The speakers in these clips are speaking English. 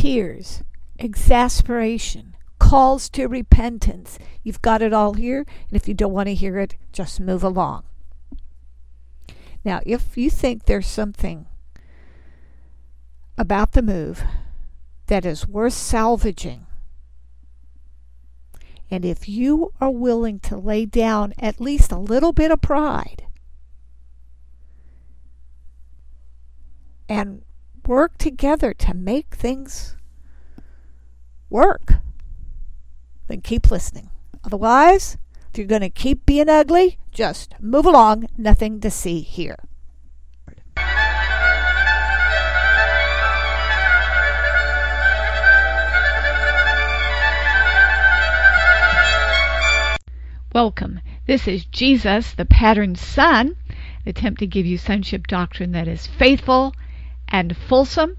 tears, exasperation, calls to repentance. You've got it all here, and if you don't want to hear it, just move along. Now, if you think there's something about the move that is worth salvaging, and if you are willing to lay down at least a little bit of pride and work together to make things work, then keep listening. Otherwise, if you're going to keep being ugly, just move along. Nothing to see here. Welcome. This is Jesus, the patterned son, attempt to give you sonship doctrine that is faithful and fulsome,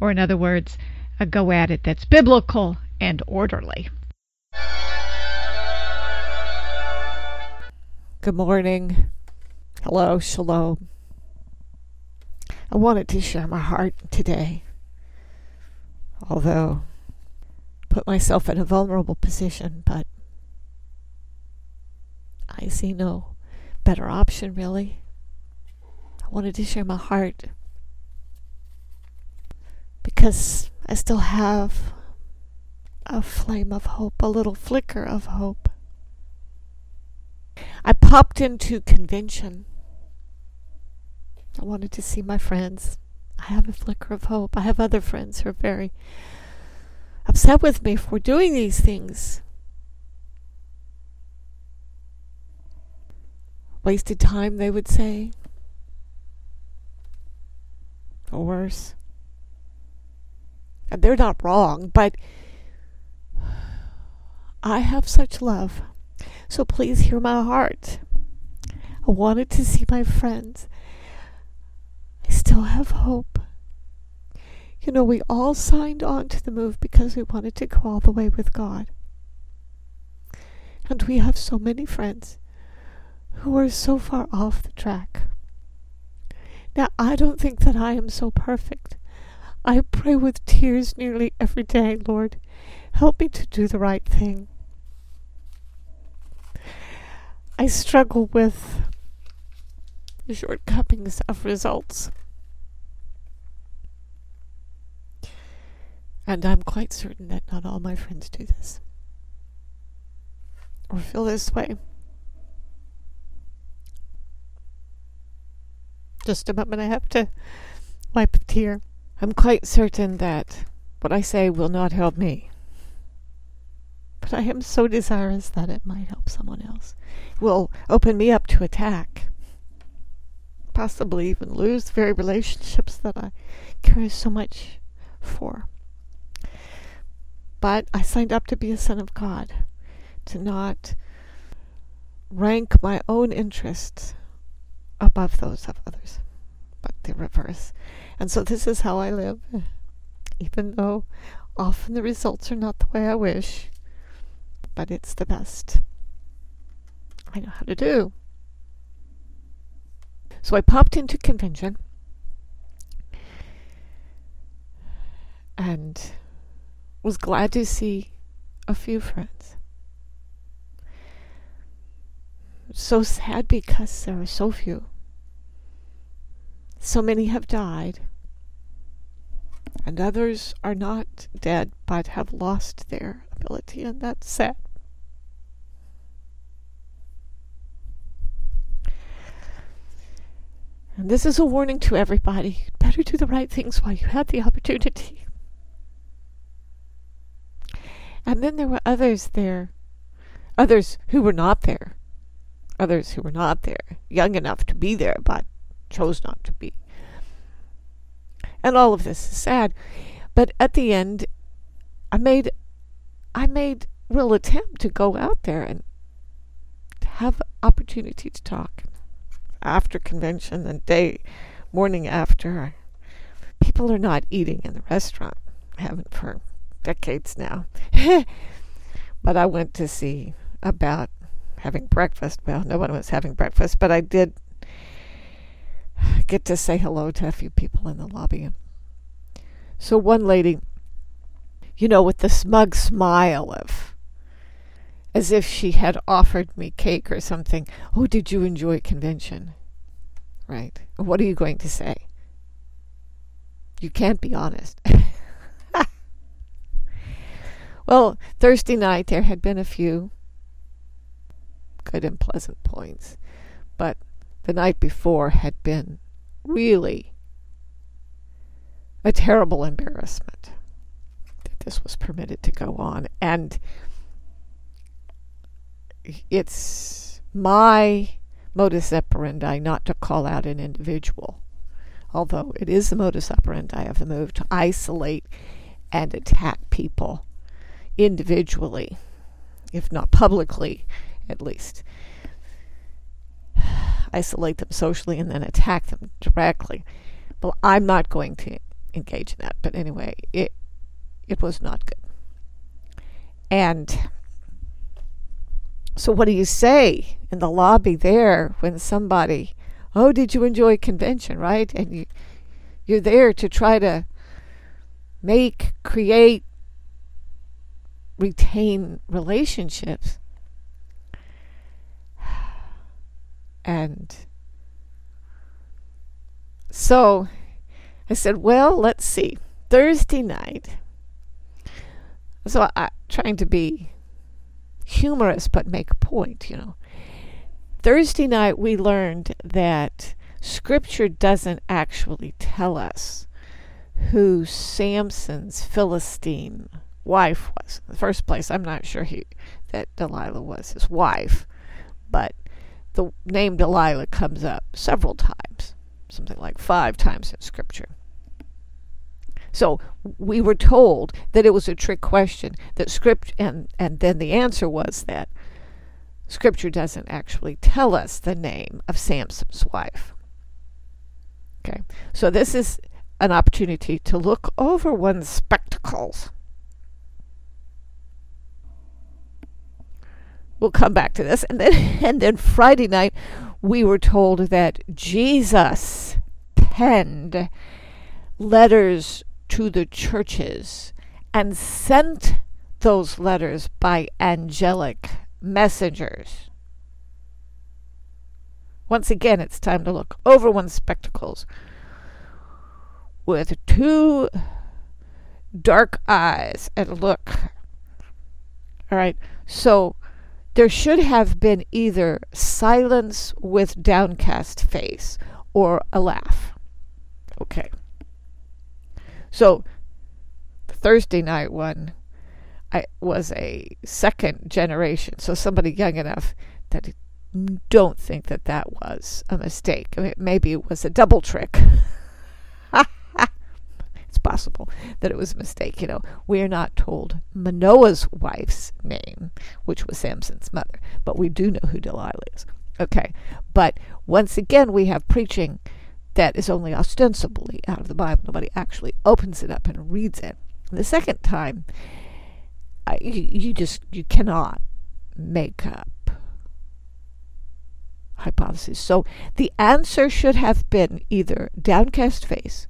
or in other words, a go at it that's biblical and orderly. Good morning. Hello, shalom. I wanted to share my heart today, although put myself in a vulnerable position, but I see no better option, really. I wanted to share my heart because I still have a flame of hope, a little flicker of hope. I popped into convention. I wanted to see my friends. I have a flicker of hope. I have other friends who are very upset with me for doing these things. Wasted time, they would say. Or worse. And they're not wrong, but I have such love. So please hear my heart. I wanted to see my friends. I still have hope. You know, we all signed on to the move because we wanted to go all the way with God. And we have so many friends who are so far off the track. Now, I don't think that I am so perfect. I pray with tears nearly every day, Lord. Help me to do the right thing. I struggle with shortcomings of results. And I'm quite certain that not all my friends do this or feel this way. Just a moment, I have to wipe a tear. I'm quite certain that what I say will not help me. But I am so desirous that it might help someone else. It will open me up to attack. Possibly even lose the very relationships that I care so much for. But I signed up to be a son of God, to not rank my own interests above those of others, but the reverse. And so this is how I live, even though often the results are not the way I wish, but it's the best I know how to do. So I popped into convention and was glad to see a few friends. So sad because there are so few. So many have died, and others are not dead but have lost their ability, and that's sad. And this is a warning to everybody. you Better do the right things while you had the opportunity. And then there were others there, others who were not there, others who were not there, young enough to be there, but chose not to be. And all of this is sad. But at the end, I made, I made real attempt to go out there and have opportunity to talk after convention and day, morning after. People are not eating in the restaurant. I haven't for decades now. but I went to see about having breakfast. Well, no one was having breakfast, but I did get to say hello to a few people in the lobby. So one lady you know, with the smug smile of, as if she had offered me cake or something. Oh, did you enjoy convention? Right. What are you going to say? You can't be honest. well, Thursday night there had been a few good and pleasant points, but the night before had been really a terrible embarrassment that this was permitted to go on. And it's my modus operandi not to call out an individual, although it is the modus operandi of the move to isolate and attack people individually, if not publicly, at least. Isolate them socially and then attack them directly. Well, I'm not going to engage in that. But anyway, it it was not good. And so what do you say in the lobby there when somebody, oh, did you enjoy convention, right? And you you're there to try to make, create, retain relationships. And so I said, Well, let's see. Thursday night. So I, trying to be humorous but make a point, you know. Thursday night we learned that scripture doesn't actually tell us who Samson's Philistine wife was. In the first place, I'm not sure he that Delilah was his wife, but the name Delilah comes up several times, something like five times in scripture. So we were told that it was a trick question that script and and then the answer was that scripture doesn't actually tell us the name of Samson's wife. Okay. So this is an opportunity to look over one's spectacles. We'll come back to this. And then and then Friday night we were told that Jesus penned letters to the churches and sent those letters by angelic messengers. Once again, it's time to look over one's spectacles with two dark eyes and look. All right, so there should have been either silence with downcast face or a laugh. Okay. So the Thursday night one I was a second generation, so somebody young enough that don't think that that was a mistake. I mean, maybe it was a double trick. possible that it was a mistake. You know, we are not told Manoah's wife's name, which was Samson's mother, but we do know who Delilah is. Okay, but once again, we have preaching that is only ostensibly out of the Bible. Nobody actually opens it up and reads it. The second time, I, you, you just you cannot make up hypotheses. So the answer should have been either downcast face,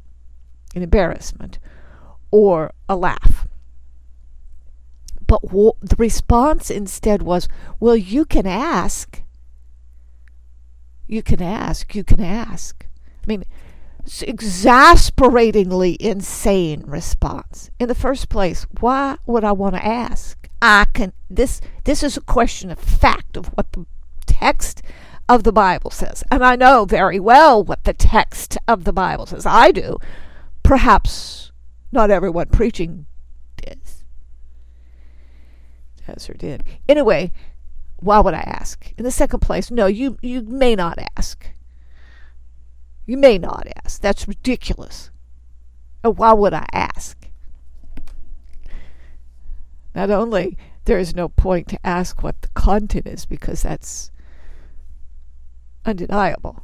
an embarrassment, or a laugh. But w- the response instead was, "Well, you can ask. You can ask. You can ask." I mean, it's exasperatingly insane response. In the first place, why would I want to ask? I can this this is a question of fact of what the text of the Bible says. And I know very well what the text of the Bible says. I do. Perhaps not everyone preaching does. Does or did. Anyway, why would I ask? In the second place, no, you, you may not ask. You may not ask. That's ridiculous. And why would I ask? Not only there is no point to ask what the content is because that's undeniable,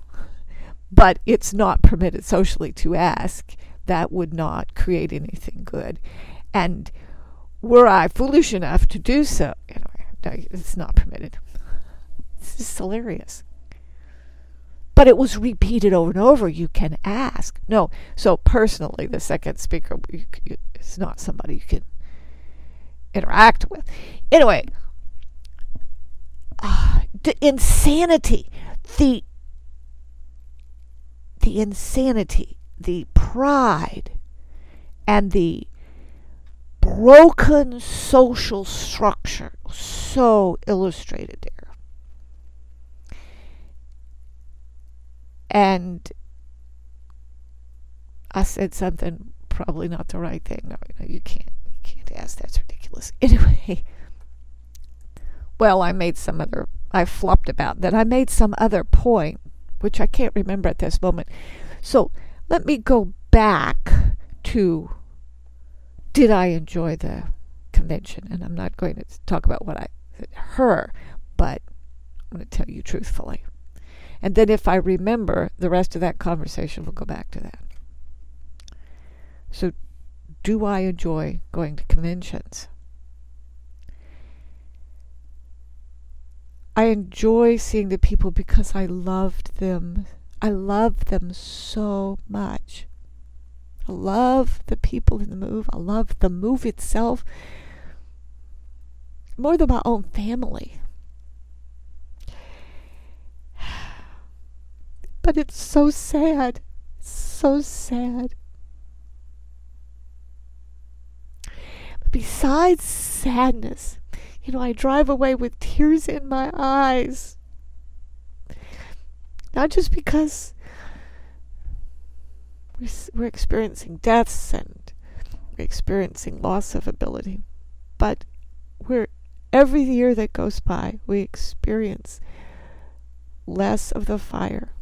but it's not permitted socially to ask. That would not create anything good. And were I foolish enough to do so, know, it's not permitted. This is hilarious but it was repeated over and over. You can ask. No, so personally, the second speaker is not somebody you can interact with. Anyway, uh, the insanity, the the insanity, the pride, and the broken social structure so illustrated there. And I said something probably not the right thing. No, no, you can't. You can't ask. That's ridiculous. Anyway, well, I made some other. I flopped about that. I made some other point, which I can't remember at this moment. So let me go back to did I enjoy the convention? And I'm not going to talk about what I her, but I'm going to tell you truthfully. And then if I remember the rest of that conversation, we'll go back to that. So, do I enjoy going to conventions? I enjoy seeing the people because I loved them. I love them so much. I love the people in the move. I love the move itself more than my own family. But it's so sad. So sad. But besides sadness, you know, I drive away with tears in my eyes. Not just because we're, we're experiencing deaths and we're experiencing loss of ability. But we're every year that goes by, we experience less of the fire.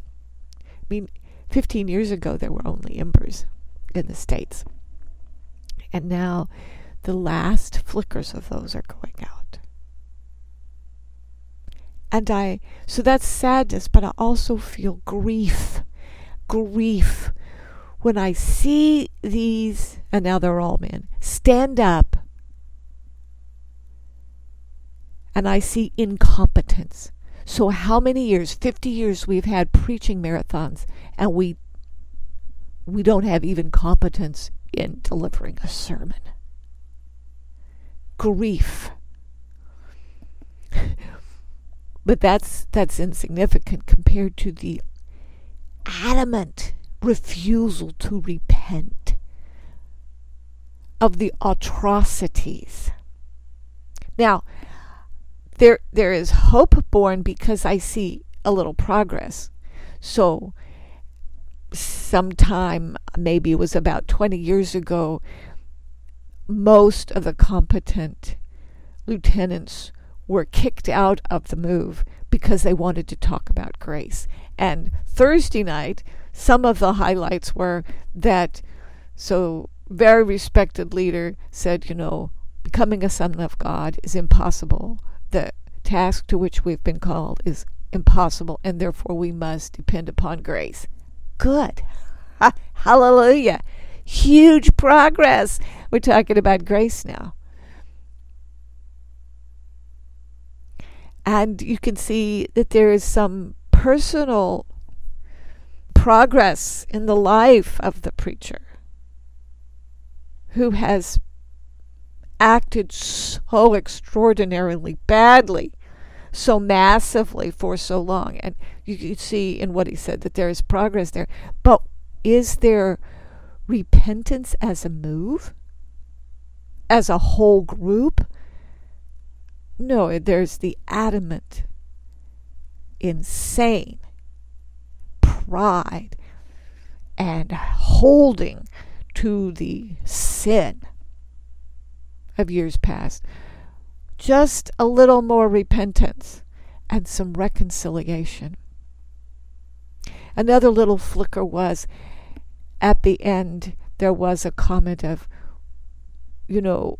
I mean, 15 years ago, there were only embers in the States. And now the last flickers of those are going out. And I, so that's sadness, but I also feel grief. Grief when I see these, and now they're all men, stand up and I see incompetence. So, how many years, 50 years, we've had preaching marathons and we, we don't have even competence in delivering a sermon? Grief. but that's that's insignificant compared to the adamant refusal to repent of the atrocities. Now, there there is hope born because I see a little progress. So sometime maybe it was about 20 years ago most of the competent lieutenants were kicked out of the move because they wanted to talk about grace. And Thursday night some of the highlights were that so very respected leader said, you know, becoming a son of God is impossible. The task to which we've been called is impossible, and therefore we must depend upon grace. Good. Hallelujah. Huge progress. We're talking about grace now. And you can see that there is some personal progress in the life of the preacher who has acted so extraordinarily badly, so massively for so long. And you see in what he said that there is progress there. But is there repentance as a move? As a whole group? No, there's the adamant, insane pride and holding to the sin of years past. Just a little more repentance and some reconciliation. Another little flicker was at the end, there was a comment of, you know,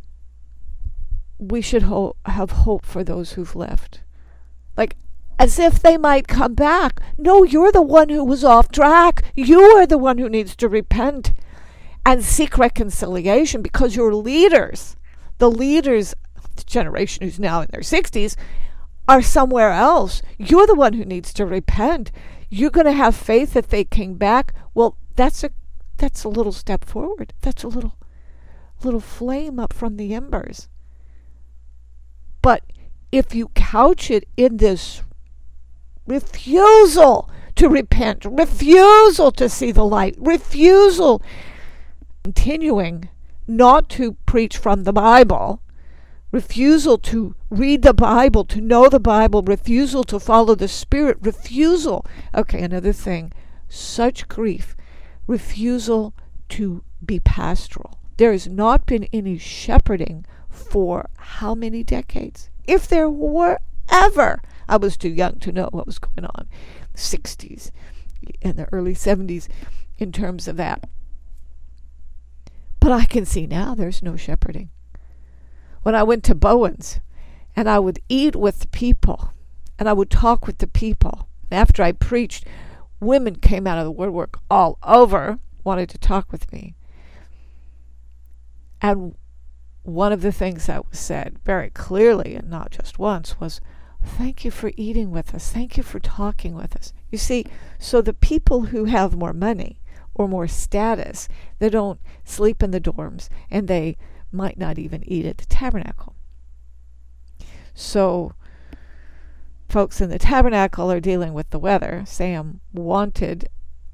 we should ho- have hope for those who've left. Like, as if they might come back. No, you're the one who was off track. You are the one who needs to repent and seek reconciliation because your leaders, the leaders, the generation who's now in their 60s, are somewhere else. You're the one who needs to repent. You're going to have faith that they came back. Well, that's a that's a little step forward. That's a little little flame up from the embers. But if you couch it in this refusal to repent, refusal to see the light, refusal, continuing not to preach from the Bible, refusal to read the Bible, to know the Bible, refusal to follow the Spirit, refusal. Okay, another thing. Such grief, refusal to be pastoral. There has not been any shepherding for how many decades? If there were ever, I was too young to know what was going on, 60s and the early 70s in terms of that. But I can see now there's no shepherding. When I went to Bowen's and I would eat with the people and I would talk with the people, after I preached, women came out of the woodwork all over, wanted to talk with me. And one of the things that was said very clearly and not just once was, Thank you for eating with us. Thank you for talking with us. You see, so the people who have more money or more status, they don't sleep in the dorms and they might not even eat at the tabernacle. So, folks in the tabernacle are dealing with the weather. Sam wanted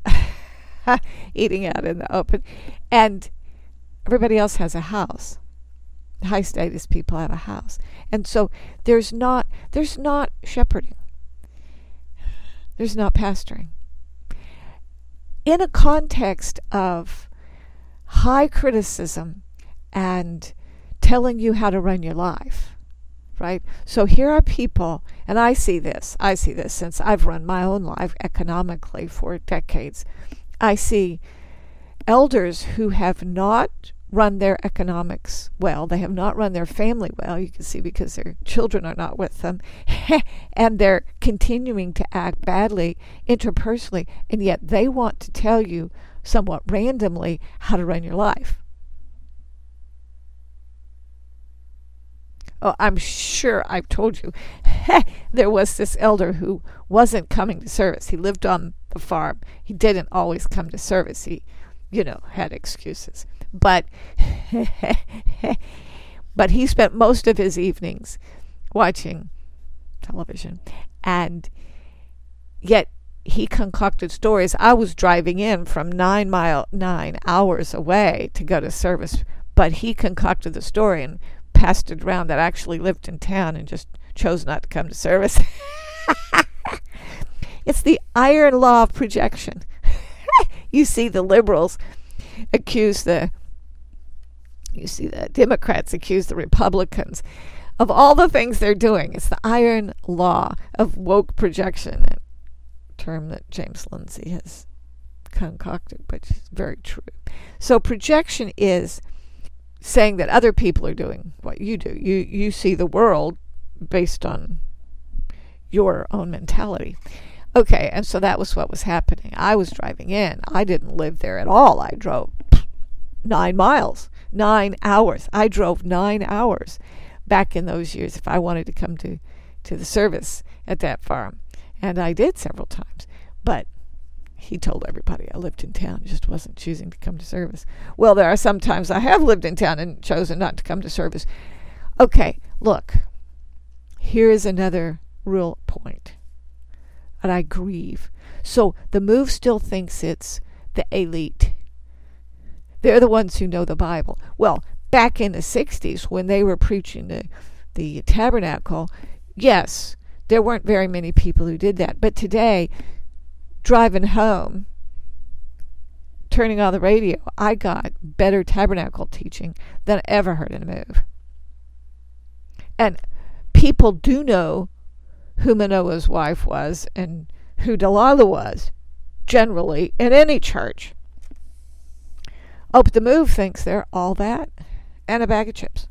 eating out in the open, and everybody else has a house high status people have a house. And so there's not there's not shepherding. There's not pastoring. In a context of high criticism and telling you how to run your life, right? So here are people, and I see this, I see this since I've run my own life economically for decades. I see elders who have not run their economics well. They have not run their family well, you can see, because their children are not with them. and they're continuing to act badly interpersonally, and yet they want to tell you somewhat randomly how to run your life. Oh, I'm sure I've told you. there was this elder who wasn't coming to service. He lived on the farm. He didn't always come to service. He, you know, had excuses. But but he spent most of his evenings watching television and yet he concocted stories. I was driving in from nine mile nine hours away to go to service, but he concocted the story and passed it around that I actually lived in town and just chose not to come to service. it's the iron law of projection. you see the liberals accuse the you see the Democrats accuse the Republicans of all the things they're doing. It's the iron law of woke projection, a term that James Lindsay has concocted, but it's very true. So projection is saying that other people are doing what you do. You you see the world based on your own mentality. Okay, and so that was what was happening. I was driving in. I didn't live there at all. I drove nine miles nine hours. I drove nine hours back in those years if I wanted to come to, to the service at that farm. And I did several times. But he told everybody I lived in town, just wasn't choosing to come to service. Well, there are some times I have lived in town and chosen not to come to service. Okay, look, here is another real point. And I grieve. So the move still thinks it's the elite they're the ones who know the Bible. Well, back in the 60s when they were preaching the, the tabernacle, yes, there weren't very many people who did that. But today, driving home, turning on the radio, I got better tabernacle teaching than I ever heard in a move. And people do know who Manoah's wife was and who Delilah was, generally, in any church. Oh, but the move thinks they're all that and a bag of chips.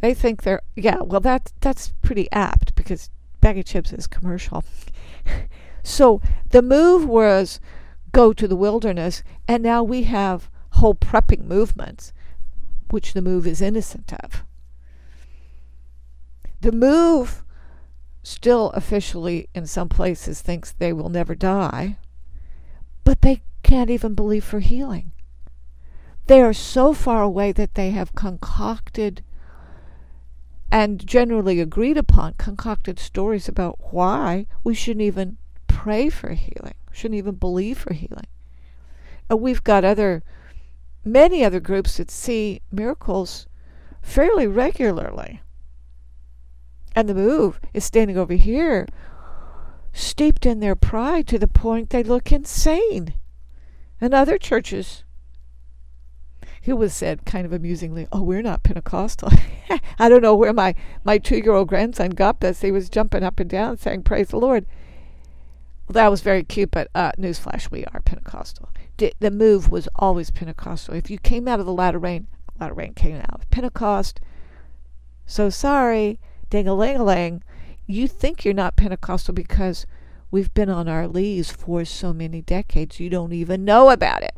They think they're yeah, well that that's pretty apt because bag of chips is commercial. so the move was go to the wilderness and now we have whole prepping movements which the move is innocent of. The move still officially in some places thinks they will never die, but they can't even believe for healing. They are so far away that they have concocted and generally agreed upon concocted stories about why we shouldn't even pray for healing, shouldn't even believe for healing. And we've got other, many other groups that see miracles fairly regularly. And the move is standing over here, steeped in their pride to the point they look insane. And other churches who was said kind of amusingly, "Oh, we're not Pentecostal." I don't know where my my two year old grandson got this. He was jumping up and down saying, "Praise the Lord." Well, that was very cute, but uh, newsflash: we are Pentecostal. D- the move was always Pentecostal. If you came out of the latter rain, latter rain came out of Pentecost. So sorry, ding a ling a. You think you're not Pentecostal because we've been on our leaves for so many decades. You don't even know about it.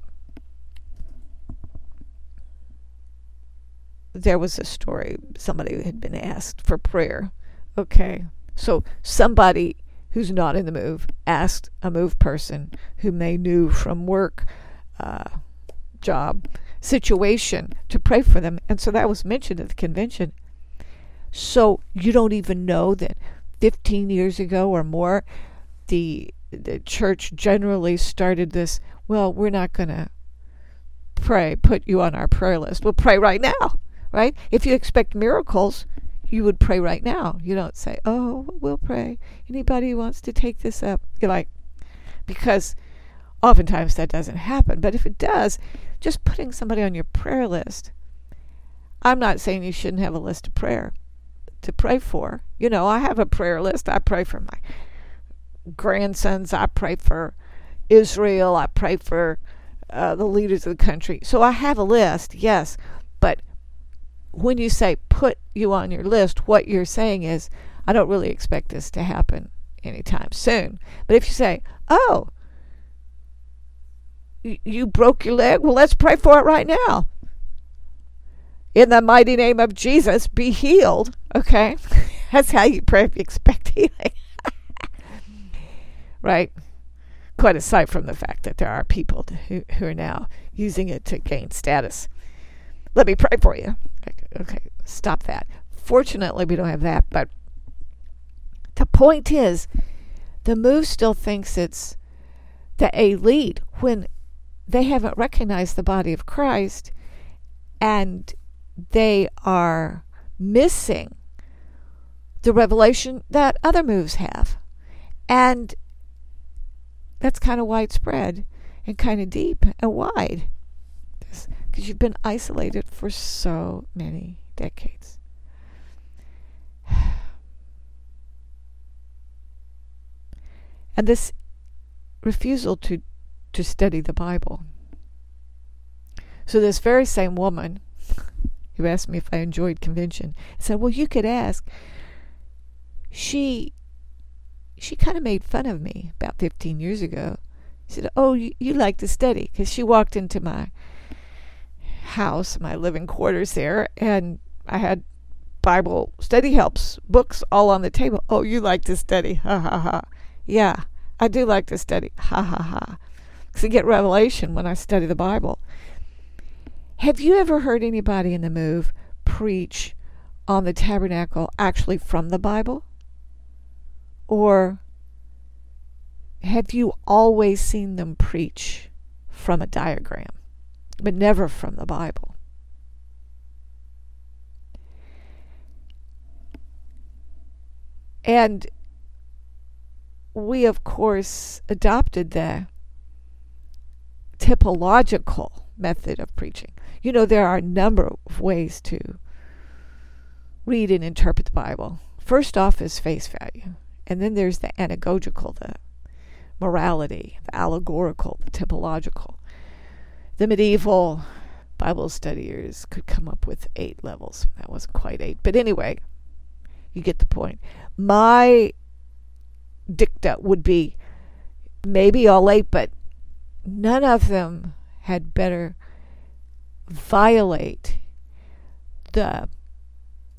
There was a story somebody had been asked for prayer. Okay. So somebody who's not in the move asked a move person whom they knew from work, uh, job, situation to pray for them. And so that was mentioned at the convention. So you don't even know that 15 years ago or more, the the church generally started this. Well, we're not going to pray, put you on our prayer list. We'll pray right now right? If you expect miracles, you would pray right now. You don't say, "Oh, we'll pray." Anybody wants to take this up? You're like, because oftentimes that doesn't happen. But if it does, just putting somebody on your prayer list. I'm not saying you shouldn't have a list of prayer to pray for. You know, I have a prayer list. I pray for my grandsons. I pray for Israel. I pray for uh, the leaders of the country. So I have a list, yes, but when you say put you on your list, what you're saying is, I don't really expect this to happen anytime soon. But if you say, oh, you broke your leg, well, let's pray for it right now. In the mighty name of Jesus, be healed. Okay? That's how you pray if you expect healing. right? Quite aside from the fact that there are people who, who are now using it to gain status. Let me pray for you. Okay, stop that. Fortunately, we don't have that. But the point is, the move still thinks it's the elite when they haven't recognized the body of Christ and they are missing the revelation that other moves have. And that's kind of widespread and kind of deep and wide because you've been isolated for so many decades. And this refusal to, to study the Bible. So, this very same woman who asked me if I enjoyed convention said, Well, you could ask. She she kind of made fun of me about 15 years ago. She said, Oh, you, you like to study. Because she walked into my house, my living quarters there, and I had Bible study helps books all on the table. Oh, you like to study. Ha ha ha. Yeah, I do like to study. Ha ha ha. Because I get revelation when I study the Bible. Have you ever heard anybody in the move preach on the tabernacle actually from the Bible? Or have you always seen them preach from a diagram? But never from the Bible. And we, of course, adopted the typological method of preaching. You know, there are a number of ways to read and interpret the Bible. First off is face value, and then there's the anagogical, the morality, the allegorical, the typological the medieval Bible studiers could come up with eight levels. That wasn't quite eight. But anyway, you get the point. My dicta would be maybe all eight, but none of them had better violate the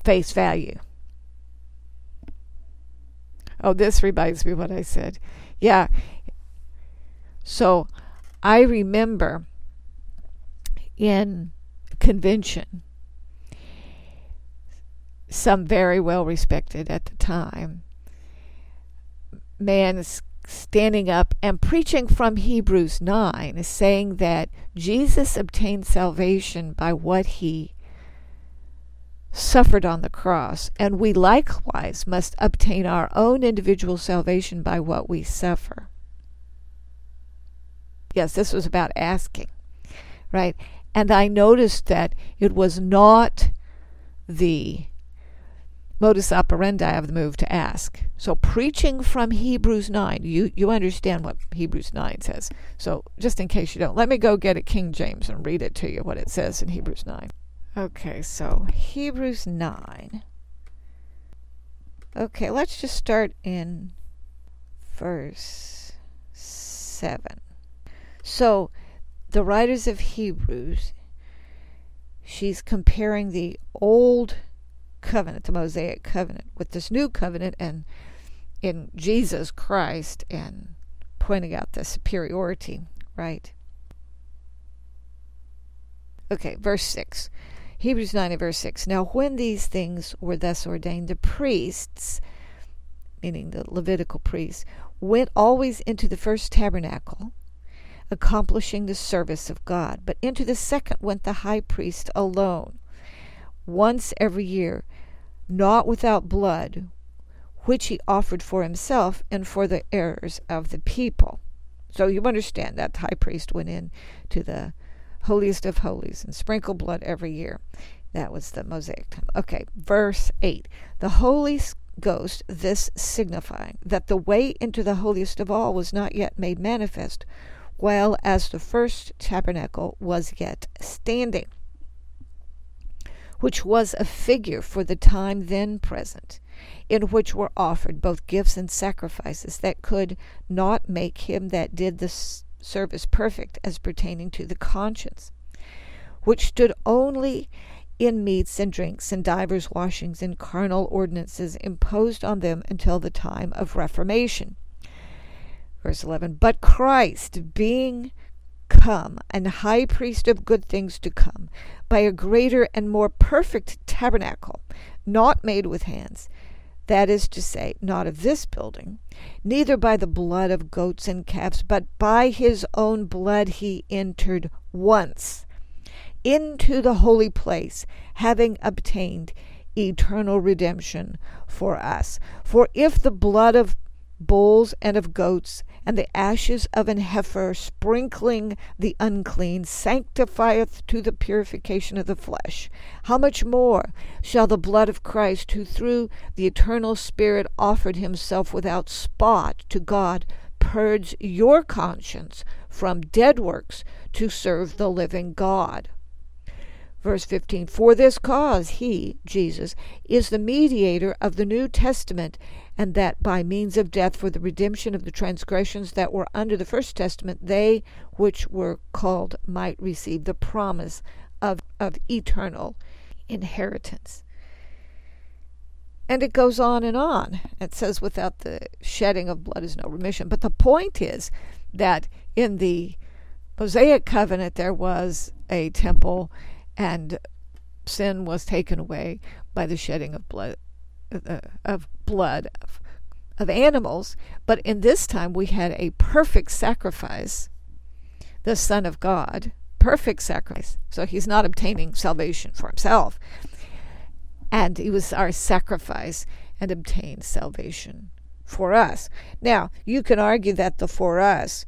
face value. Oh, this reminds me what I said. Yeah. So I remember in convention some very well respected at the time man standing up and preaching from Hebrews 9 is saying that Jesus obtained salvation by what he suffered on the cross, and we likewise must obtain our own individual salvation by what we suffer. Yes, this was about asking, right? And I noticed that it was not the modus operandi of the move to ask. So preaching from Hebrews 9, you, you understand what Hebrews 9 says. So just in case you don't, let me go get a King James and read it to you what it says in Hebrews 9. Okay, so Hebrews 9. Okay, let's just start in verse 7. So the writers of Hebrews, she's comparing the old covenant, the Mosaic covenant, with this new covenant and in Jesus Christ and pointing out the superiority, right? Okay, verse 6. Hebrews 9 and verse 6. Now, when these things were thus ordained, the priests, meaning the Levitical priests, went always into the first tabernacle, accomplishing the service of God. But into the second went the high priest alone, once every year, not without blood, which he offered for himself and for the errors of the people. So you understand that the high priest went in to the holiest of holies and sprinkled blood every year. That was the Mosaic time. Okay, verse 8. The Holy Ghost, this signifying that the way into the holiest of all was not yet made manifest, while as the first tabernacle was yet standing which was a figure for the time then present, in which were offered both gifts and sacrifices that could not make him that did the service perfect as pertaining to the conscience, which stood only in meats and drinks and divers washings and carnal ordinances imposed on them until the time of Reformation. Verse 11 But Christ, being come and high priest of good things to come, by a greater and more perfect tabernacle, not made with hands, that is to say, not of this building, neither by the blood of goats and calves, but by his own blood he entered once into the holy place, having obtained eternal redemption for us. For if the blood of bulls and of goats and the ashes of an heifer sprinkling the unclean sanctifieth to the purification of the flesh. How much more shall the blood of Christ, who through the eternal Spirit offered himself without spot to God, purge your conscience from dead works to serve the living God? Verse 15 For this cause he, Jesus, is the mediator of the New Testament, and that by means of death for the redemption of the transgressions that were under the First Testament, they which were called might receive the promise of, of eternal inheritance. And it goes on and on. It says, without the shedding of blood is no remission. But the point is that in the Mosaic covenant, there was a temple and sin was taken away by the shedding of blood uh, of blood of, of animals. But in this time we had a perfect sacrifice the son of god perfect sacrifice. So he's not obtaining salvation for himself. And he was our sacrifice and obtained salvation for us. Now you can argue that the for us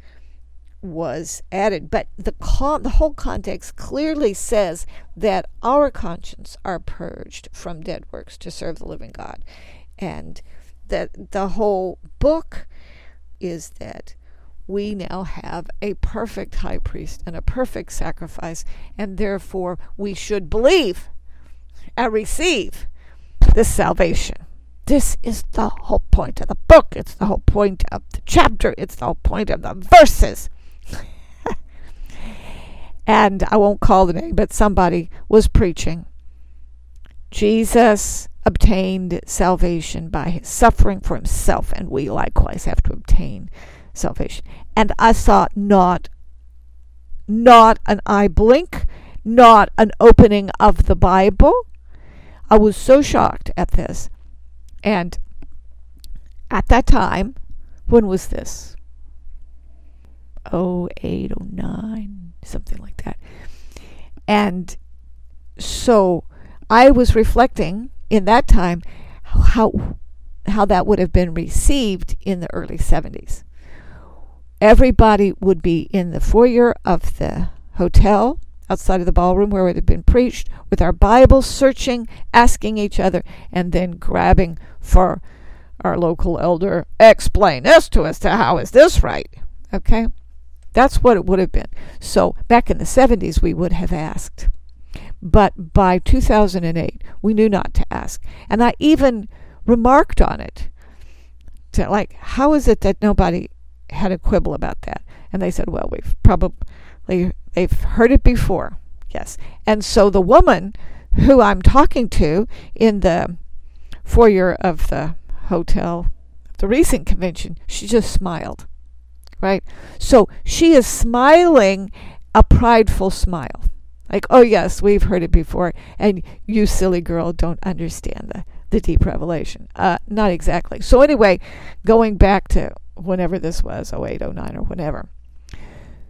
was added. But the con- the whole context clearly says that our conscience are purged from dead works to serve the living God, and that the whole book is that we now have a perfect high priest and a perfect sacrifice, and therefore we should believe and receive this salvation. This is the whole point of the book. It's the whole point of the chapter. It's the whole point of the verses and I won't call the name, but somebody was preaching. Jesus obtained salvation by his suffering for himself, and we likewise have to obtain salvation. And I saw not not an eye blink, not an opening of the Bible. I was so shocked at this. And at that time, when was this? Oh, eight, oh, nine, something like that. And so I was reflecting in that time how how that would have been received in the early 70s. Everybody would be in the foyer of the hotel outside of the ballroom where it had been preached with our Bibles, searching, asking each other, and then grabbing for our local elder, explain this to us. To how is this right? Okay? That's what it would have been. So back in the 70s, we would have asked. But by 2008, we knew not to ask. And I even remarked on it. To like, how is it that nobody had a quibble about that? And they said, well, we've probably, they've heard it before. Yes. And so the woman who I'm talking to in the foyer of the hotel, the recent convention, she just smiled. Right? So she is smiling a prideful smile. Like, oh, yes, we've heard it before, and you silly girl don't understand the, the deep revelation. Uh, not exactly. So, anyway, going back to whenever this was, 08, 09, or whatever.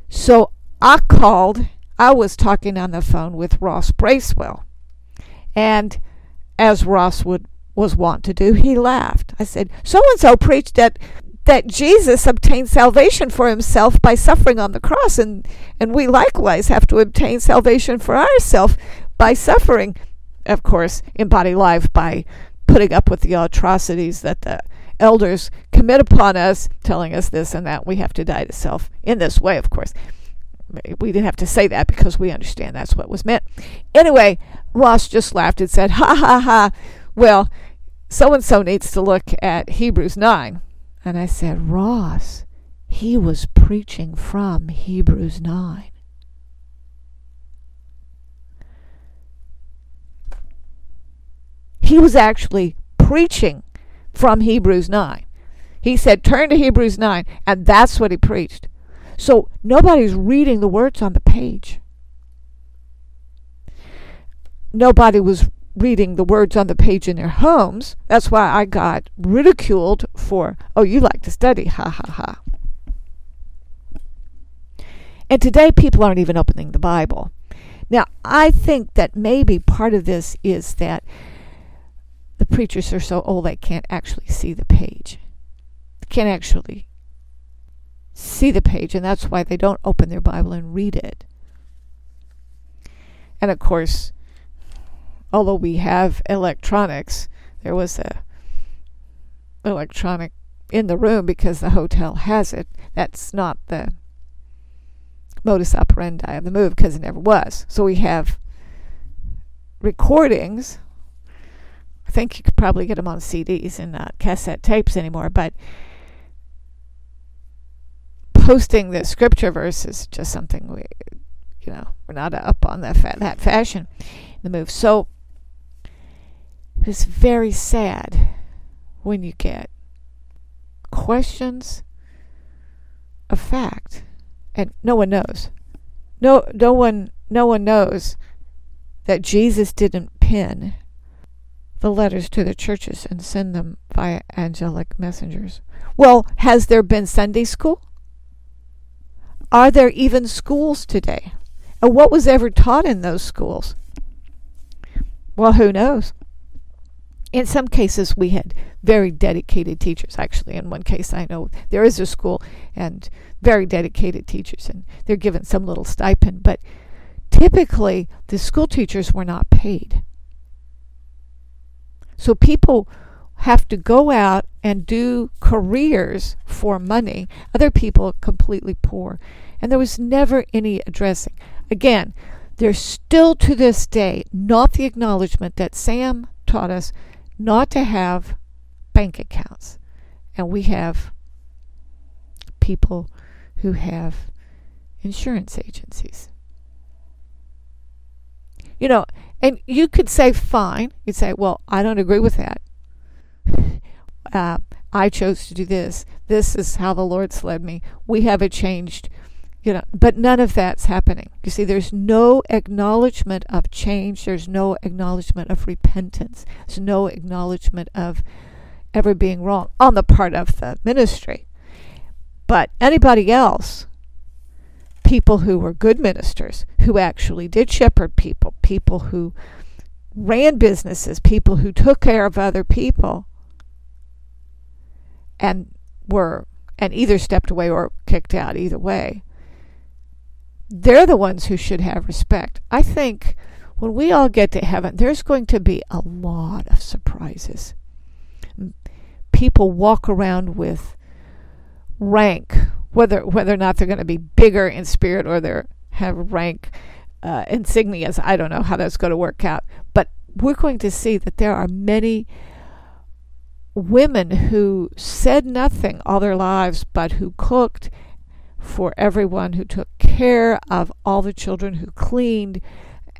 So, I called, I was talking on the phone with Ross Bracewell. And as Ross would was wont to do, he laughed. I said, So and so preached that that Jesus obtained salvation for himself by suffering on the cross, and, and we likewise have to obtain salvation for ourselves by suffering, of course, in body life by putting up with the atrocities that the elders commit upon us, telling us this and that. We have to die to self in this way, of course. We didn't have to say that because we understand that's what was meant. Anyway, Ross just laughed and said, Ha ha ha. Well, so and so needs to look at Hebrews 9 and I said, Ross, he was preaching from Hebrews 9. He was actually preaching from Hebrews 9. He said, Turn to Hebrews 9, and that's what he preached. So nobody's reading the words on the page. Nobody was reading the words on the page in their homes. That's why I got ridiculed for, oh, you like to study, ha ha ha. And today people aren't even opening the Bible. Now, I think that maybe part of this is that the preachers are so old they can't actually see the page. They can't actually see the page, and that's why they don't open their Bible and read it. And of course, although we have electronics, there was a electronic in the room because the hotel has it. That's not the modus operandi of the move because it never was. So we have recordings. I think you could probably get them on CDs and not cassette tapes anymore, but posting the scripture verse is just something we, you know, we're not up on that fa- that fashion. The move. So it's very sad when you get questions of fact and no one knows. No no one no one knows that Jesus didn't pen the letters to the churches and send them via angelic messengers. Well, has there been Sunday school? Are there even schools today? And what was ever taught in those schools? Well, who knows? In some cases we had very dedicated teachers actually in one case i know there is a school and very dedicated teachers and they're given some little stipend but typically the school teachers were not paid. So people have to go out and do careers for money. Other people are completely poor. And there was never any addressing. Again there's still to this day not the acknowledgement that sam taught us not to have bank accounts. And we have people who have insurance agencies. You know, and you could say, fine. You'd say, well, I don't agree with that. Uh, I chose to do this. This is how the Lord's led me. We have it changed you know, but none of that's happening. You see, there's no acknowledgement of change. There's no acknowledgement of repentance. There's no acknowledgement of ever being wrong on the part of the ministry. But anybody else, people who were good ministers, who actually did shepherd people, people who ran businesses, people who took care of other people, and were and either stepped away or kicked out, either way they're the ones who should have respect. I think when we all get to heaven, there's going to be a lot of surprises. People walk around with rank, whether whether or not they're going to be bigger in spirit or they have rank uh, insignias. I don't know how that's going to work out, but we're going to see that there are many women who said nothing all their lives, but who cooked for everyone who took care of all the children, who cleaned,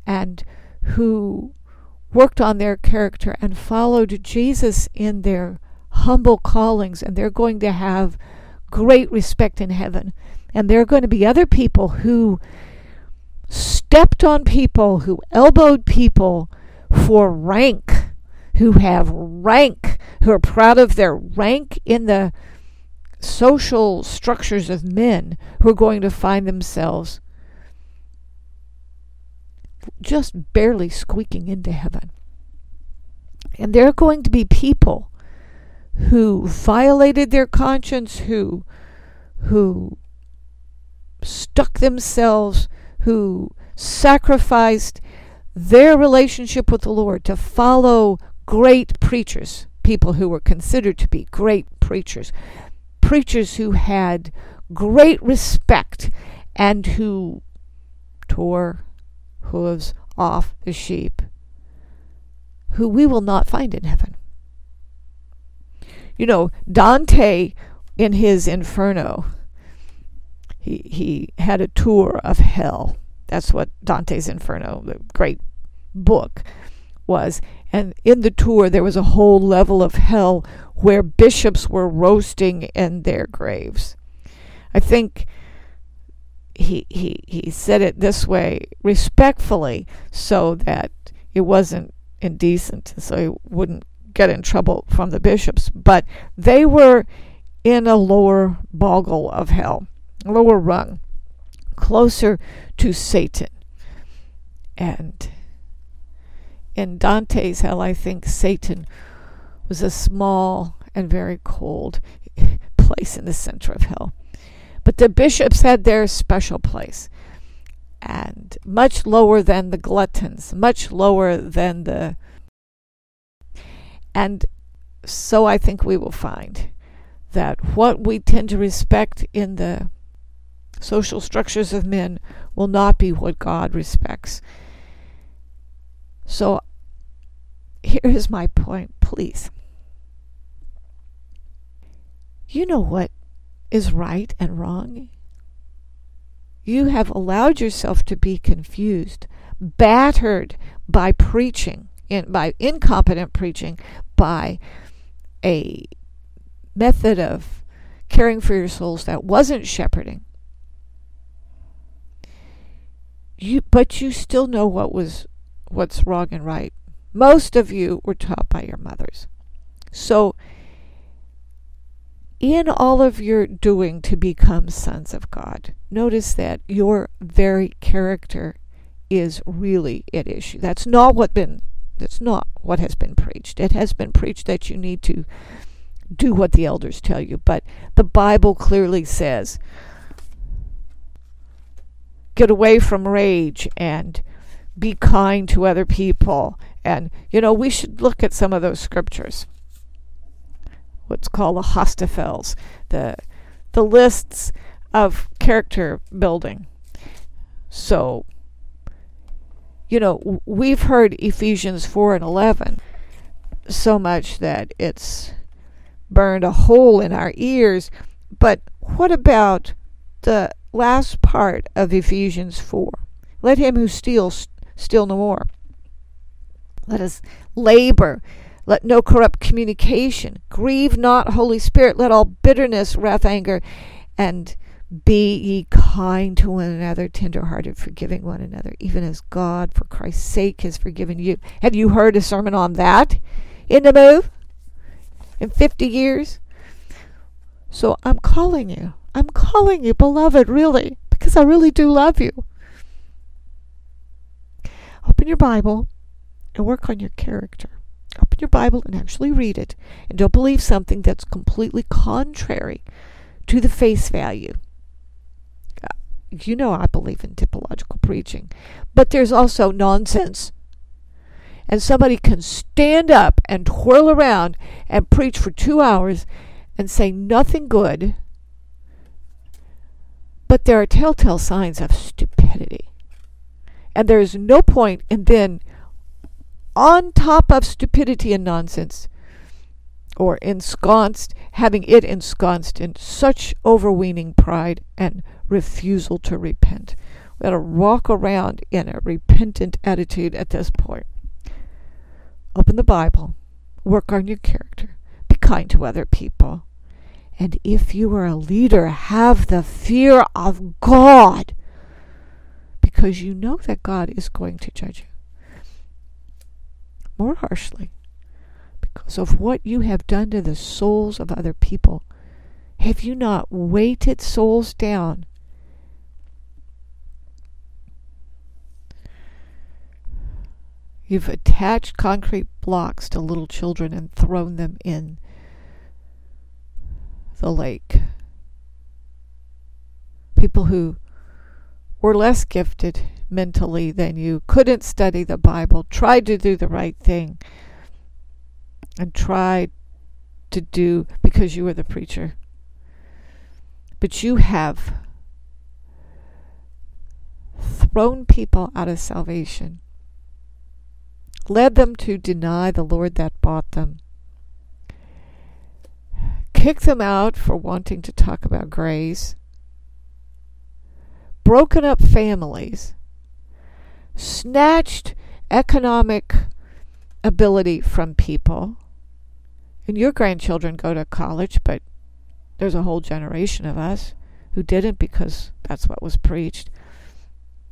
and who worked on their character and followed Jesus in their humble callings, and they're going to have great respect in heaven. And there are going to be other people who stepped on people, who elbowed people for rank, who have rank, who are proud of their rank in the social structures of men who are going to find themselves just barely squeaking into heaven. And there are going to be people who violated their conscience, who who stuck themselves, who sacrificed their relationship with the Lord to follow great preachers, people who were considered to be great preachers preachers who had great respect and who tore hooves off the sheep, who we will not find in heaven. You know, Dante in his Inferno, he, he had a tour of hell. That's what Dante's Inferno, the great book, was. And in the tour, there was a whole level of hell where bishops were roasting in their graves. I think he, he, he said it this way respectfully so that it wasn't indecent, so he wouldn't get in trouble from the bishops. But they were in a lower bolgia of hell, lower rung, closer to Satan. And in Dante's hell, I think Satan was a small and very cold place in the center of hell. But the bishops had their special place, and much lower than the gluttons, much lower than the. And so I think we will find that what we tend to respect in the social structures of men will not be what God respects. So here is my point, please. You know what is right and wrong. You have allowed yourself to be confused, battered by preaching, in, by incompetent preaching, by a method of caring for your souls that wasn't shepherding. You, but you still know what was what's wrong and right. Most of you were taught by your mothers. So in all of your doing to become sons of God, notice that your very character is really at issue. That's not what been that's not what has been preached. It has been preached that you need to do what the elders tell you, but the Bible clearly says get away from rage and be kind to other people. And you know, we should look at some of those scriptures what's called the Haustafeln, the the lists of character building. So, you know, we've heard Ephesians 4 and 11 so much that it's burned a hole in our ears. But what about the last part of Ephesians 4? Let him who steals steal no more. Let us labor let no corrupt communication. Grieve not, Holy Spirit. Let all bitterness, wrath, anger, and Be ye kind to one another, tenderhearted, forgiving one another, even as God, for Christ's sake, has forgiven you. Have you heard a sermon on that in the move in 50 years? So I'm calling you. I'm calling you, beloved, really, because I really do love you. Open your Bible and work on your character. Open your Bible and actually read it. And don't believe something that's completely contrary to the face value. Uh, you know I believe in typological preaching. But there's also nonsense. And somebody can stand up and twirl around and preach for two hours and say nothing good. But there are telltale signs of stupidity. And there is no point in then, on top of stupidity and nonsense, or ensconced, having it ensconced in such overweening pride and refusal to repent. We to walk around in a repentant attitude at this point. Open the Bible, work on your character, be kind to other people. And if you are a leader, have the fear of God because you know that God is going to judge you more harshly because of what you have done to the souls of other people. Have you not weighted souls down? You've attached concrete blocks to little children and thrown them in the lake. People who were less gifted mentally than you, couldn't study the Bible, tried to do the right thing, and tried to do because you were the preacher. But you have thrown people out of salvation, led them to deny the Lord that bought them, kicked them out for wanting to talk about grace, broken up families, snatched economic ability from people and your grandchildren go to college, but there's a whole generation of us who didn't because that's what was preached.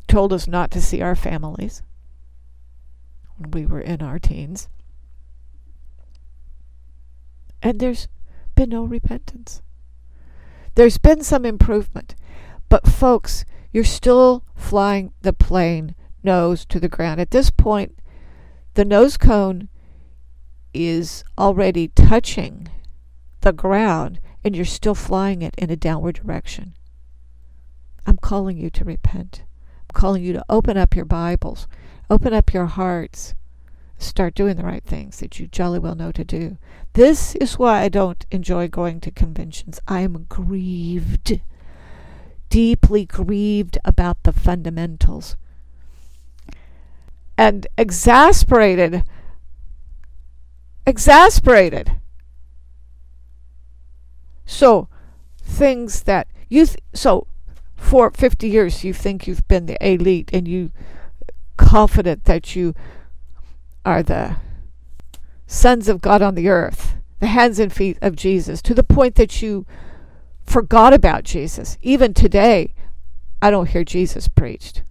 Told us not to see our families when we were in our teens. And there's been no repentance. There's been some improvement. But, folks, you're still flying the plane nose to the ground. At this point, the nose cone is already touching the ground and you're still flying it in a downward direction. I'm calling you to repent. I'm calling you to open up your Bibles, open up your hearts, start doing the right things that you jolly well know to do. This is why I don't enjoy going to conventions. I am grieved, deeply grieved about the fundamentals, and exasperated exasperated. So, things that you th- so for 50 years you think you've been the elite and you confident that you are the sons of God on the earth, the hands and feet of Jesus, to the point that you forgot about Jesus. Even today, I don't hear Jesus preached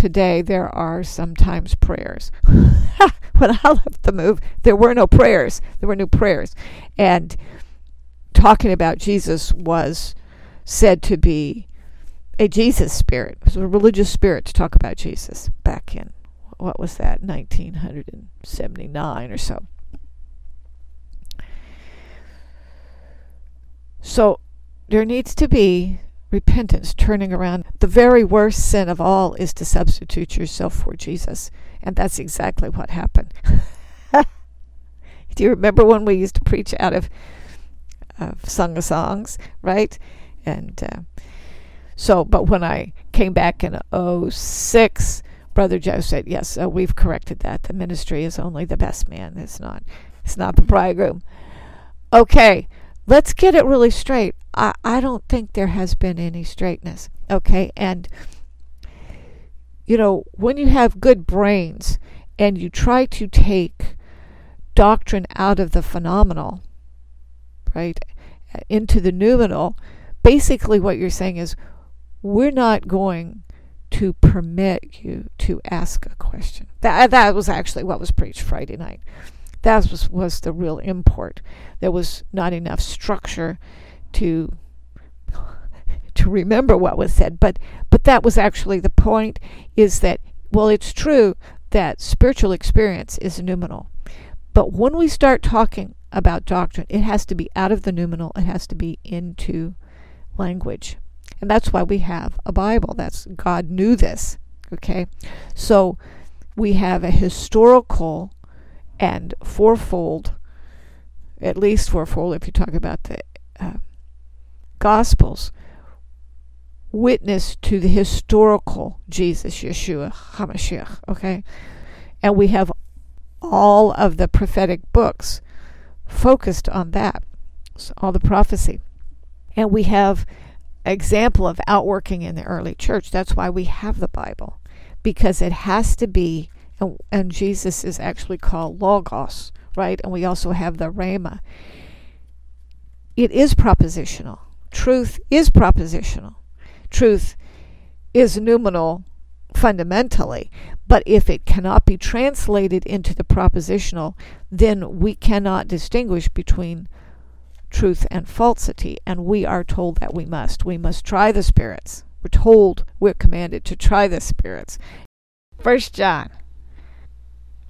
today there are sometimes prayers. when I left the move, there were no prayers. There were no prayers. And talking about Jesus was said to be a Jesus spirit. It was a religious spirit to talk about Jesus back in, what was that, 1979 or so. So there needs to be repentance, turning around. The very worst sin of all is to substitute yourself for Jesus. And that's exactly what happened. Do you remember when we used to preach out of, of Song of Songs, right? And uh, so, but when I came back in 06, Brother Joe said, Yes, uh, we've corrected that. The ministry is only the best man. It's not, it's not the bridegroom. Okay, let's get it really straight. I, I don't think there has been any straightness. Okay. And, you know, when you have good brains and you try to take doctrine out of the phenomenal, right, into the noumenal, basically what you're saying is we're not going to permit you to ask a question. That that was actually what was preached Friday night. That was was the real import. There was not enough structure to to remember what was said, but but that was actually the point is that well it's true that spiritual experience is noumenal. But when we start talking about doctrine, it has to be out of the noumenal, it has to be into language. And that's why we have a Bible. That's God knew this. Okay? So we have a historical and fourfold, at least fourfold if you talk about the uh, Gospels, witness to the historical Jesus, Yeshua HaMashiach. Okay? And we have all of the prophetic books focused on that, all the prophecy. And we have example of outworking in the early church. That's why we have the Bible, because it has to be, and, and Jesus is actually called Logos, right? And we also have the Rhema. It is propositional. Truth is propositional. Truth is noumenal fundamentally. But if it cannot be translated into the propositional, then we cannot distinguish between truth and falsity, and we are told that we must. We must try the spirits. We're told, we're commanded to try the spirits. First John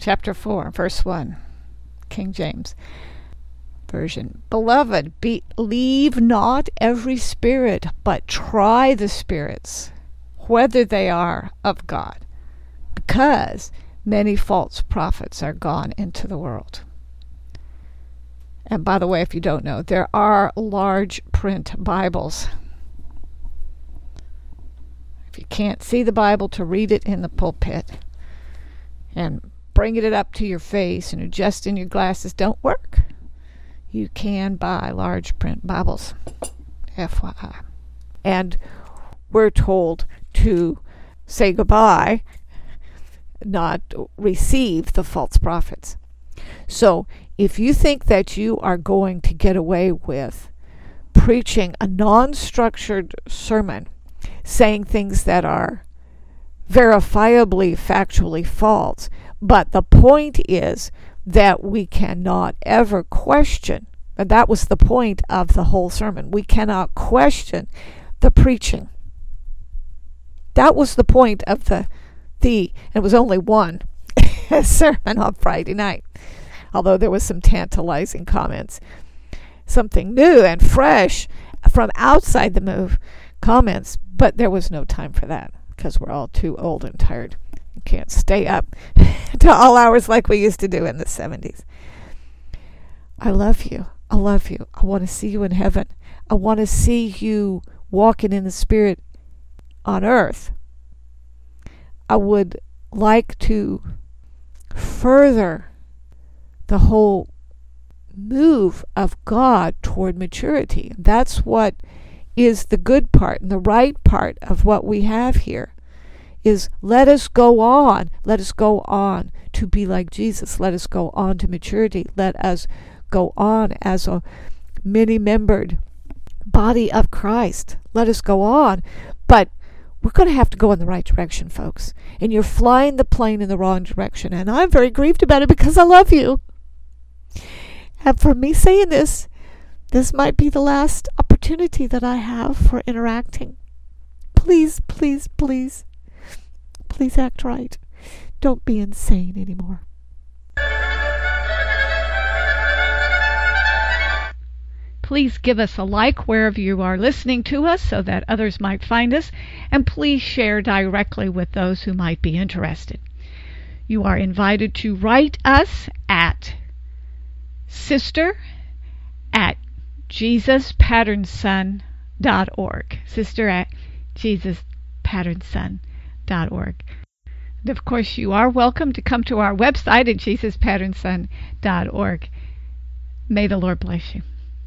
chapter 4, verse 1, King James Version. Beloved, believe not every spirit, but try the spirits, whether they are of God, because many false prophets are gone into the world. And by the way, if you don't know, there are large print Bibles. If you can't see the Bible, to read it in the pulpit and bringing it up to your face and adjusting your glasses don't work. You can buy large print Bibles, FYI. And we're told to say goodbye, not receive the false prophets. So if you think that you are going to get away with preaching a non structured sermon, saying things that are verifiably factually false, but the point is that we cannot ever question, and that was the point of the whole sermon, we cannot question the preaching. That was the point of the the it was only one sermon on Friday night although there was some tantalizing comments. Something new and fresh from outside the move comments, but there was no time for that because we're all too old and tired. You can't stay up to all hours like we used to do in the 70s. I love you. I love you. I want to see you in heaven. I want to see you walking in the Spirit on earth. I would like to further the whole move of God toward maturity. That's what is the good part and the right part of what we have here is let us go on let us go on to be like Jesus. Let us go on to maturity. Let us go on as a many membered body of Christ. Let us go on. But we're going to have to go in the right direction folks. And you're flying the plane in the wrong direction. And I'm very grieved about it because I love you. And for me saying this, this might be the last opportunity that I have for interacting. Please, please, please, please act right. Don't be insane anymore. Please give us a like wherever you are listening to us so that others might find us, and please share directly with those who might be interested. You are invited to write us at sister at jesuspatternson.org. Sister at And of course, you are welcome to come to our website at jesuspatternson.org. May the Lord bless you.